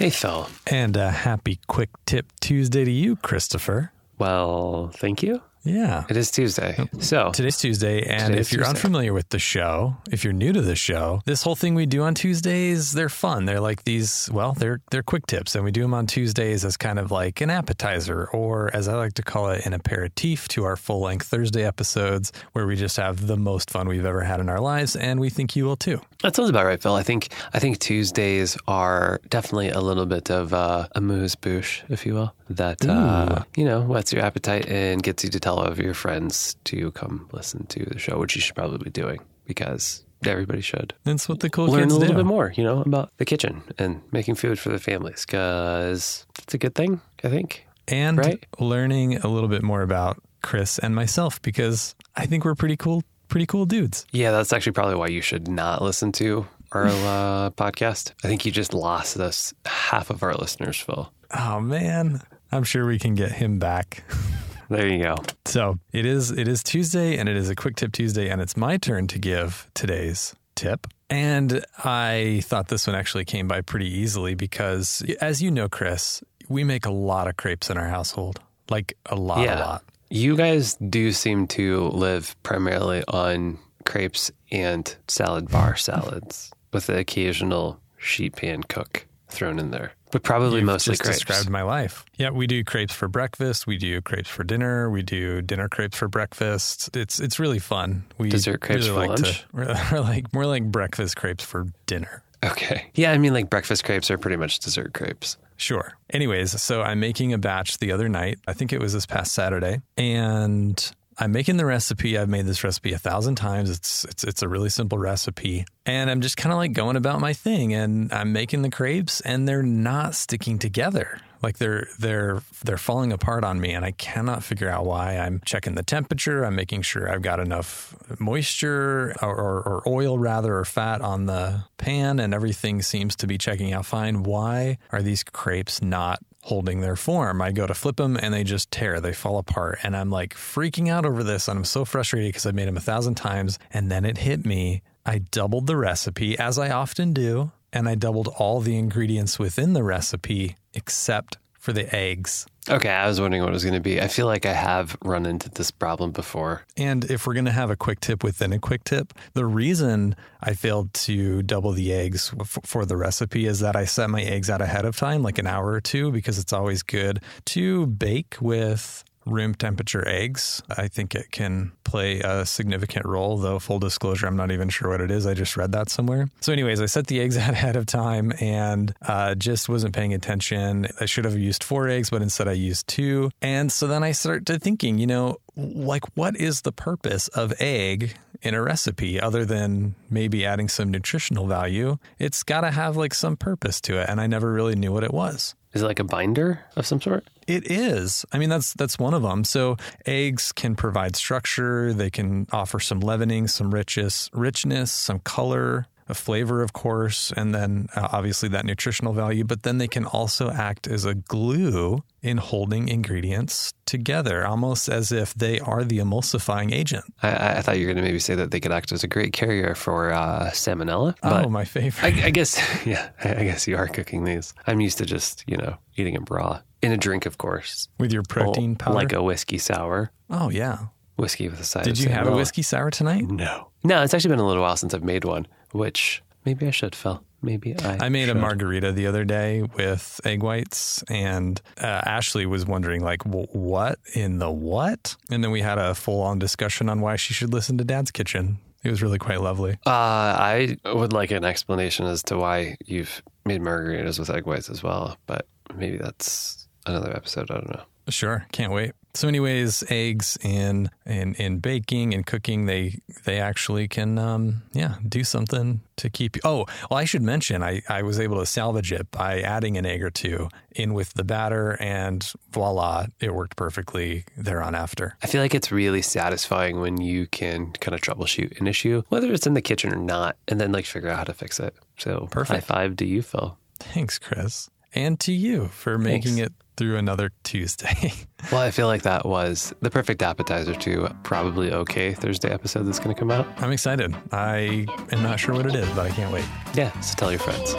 Hey, Phil. And a happy quick tip Tuesday to you, Christopher. Well, thank you. Yeah. It is Tuesday. So Today's Tuesday, and Today's if you're Tuesday. unfamiliar with the show, if you're new to the show, this whole thing we do on Tuesdays, they're fun. They're like these, well, they're they're quick tips, and we do them on Tuesdays as kind of like an appetizer, or as I like to call it, an aperitif to our full length Thursday episodes, where we just have the most fun we've ever had in our lives, and we think you will too. that sounds about right, Phil. I think I think Tuesdays are definitely a little bit of uh, amuse bouche, if you will, that uh, you know whets your appetite and gets you to tell all of your friends to come listen to the show, which you should probably be doing because everybody should. That's what the cool learn kids a little do. bit more, you know, about the kitchen and making food for the families because it's a good thing, I think. and Right? learning a little bit more about Chris and myself because I think we're pretty cool, pretty cool dudes. Yeah, that's actually probably why you should not listen to our uh, podcast. I think you just lost us half of our listeners, Phil. Oh man, I'm sure we can get him back. There you go. So it is it is Tuesday and it is a quick tip Tuesday and it's my turn to give today's tip. And I thought this one actually came by pretty easily because as you know, Chris, we make a lot of crepes in our household. Like a lot, a lot. You guys do seem to live primarily on crepes and salad bar salads with the occasional sheet pan cook thrown in there, but probably You've mostly just crepes. described my life. Yeah, we do crepes for breakfast. We do crepes for dinner. We do dinner crepes for breakfast. It's it's really fun. We Dessert crepes really for like lunch? To, we're, we're like more like breakfast crepes for dinner. Okay. Yeah, I mean, like breakfast crepes are pretty much dessert crepes. Sure. Anyways, so I'm making a batch the other night. I think it was this past Saturday, and I'm making the recipe. I've made this recipe a thousand times. It's it's it's a really simple recipe, and I'm just kind of like going about my thing, and I'm making the crepes, and they're not sticking together. Like they're they're they're falling apart on me, and I cannot figure out why. I'm checking the temperature. I'm making sure I've got enough moisture or, or, or oil rather or fat on the pan, and everything seems to be checking out fine. Why are these crepes not holding their form? I go to flip them, and they just tear. They fall apart, and I'm like freaking out over this, and I'm so frustrated because I made them a thousand times, and then it hit me. I doubled the recipe as I often do and I doubled all the ingredients within the recipe except for the eggs. Okay, I was wondering what it was going to be. I feel like I have run into this problem before. And if we're going to have a quick tip within a quick tip, the reason I failed to double the eggs f- for the recipe is that I set my eggs out ahead of time, like an hour or two, because it's always good to bake with room temperature eggs. I think it can play a significant role, though, full disclosure, I'm not even sure what it is. I just read that somewhere. So, anyways, I set the eggs out ahead of time and uh, just wasn't paying attention. I should have used four eggs, but instead I used two. And so then I start to thinking, you know, like what is the purpose of egg in a recipe other than maybe adding some nutritional value? It's got to have like some purpose to it. And I never really knew what it was. Is it like a binder of some sort? It is. I mean, that's that's one of them. So eggs can provide structure. They can offer some leavening, some richness, richness, some color, a flavor, of course, and then uh, obviously that nutritional value. But then they can also act as a glue in holding ingredients together, almost as if they are the emulsifying agent. I- I, thought you were going to maybe say that they could act as a great carrier for uh, salmonella. But oh, my favorite. I, I guess, yeah, I I guess you are cooking these. I'm used to just, you know, eating them raw in a drink, of course. With your protein Oh, powder. Like a whiskey sour. oh, yeah. Whiskey with a side Did of you have a whiskey sour tonight? No. No, it's actually been a little while since I've made one, which maybe I should, Phil. Maybe I I made a margarita the other day with egg whites, and uh, Ashley was wondering, like, "Wh- what in the what? And then we had a full on discussion on why she should listen to Dad's Kitchen. It was really quite lovely. Uh, I would like an explanation as to why you've made margaritas with egg whites as well, but maybe that's another episode. I don't know. Sure, can't wait. So, anyways, eggs in in in baking and cooking, they they actually can, um, yeah, do something to keep you. Oh, well, I should mention, I I was able to salvage it by adding an egg or two in with the batter, and voila, it worked perfectly there on after. I feel like it's really satisfying when you can kind of troubleshoot an issue, whether it's in the kitchen or not, and then like figure out how to fix it. So, Perfect. high five to you, Phil. Thanks, Chris. And to you for making Thanks. it through another Tuesday. Well, I feel like that was the perfect appetizer to probably okay Thursday episode that's going to come out. I'm excited. I am not sure what it is, but I can't wait. Yeah, so tell your friends.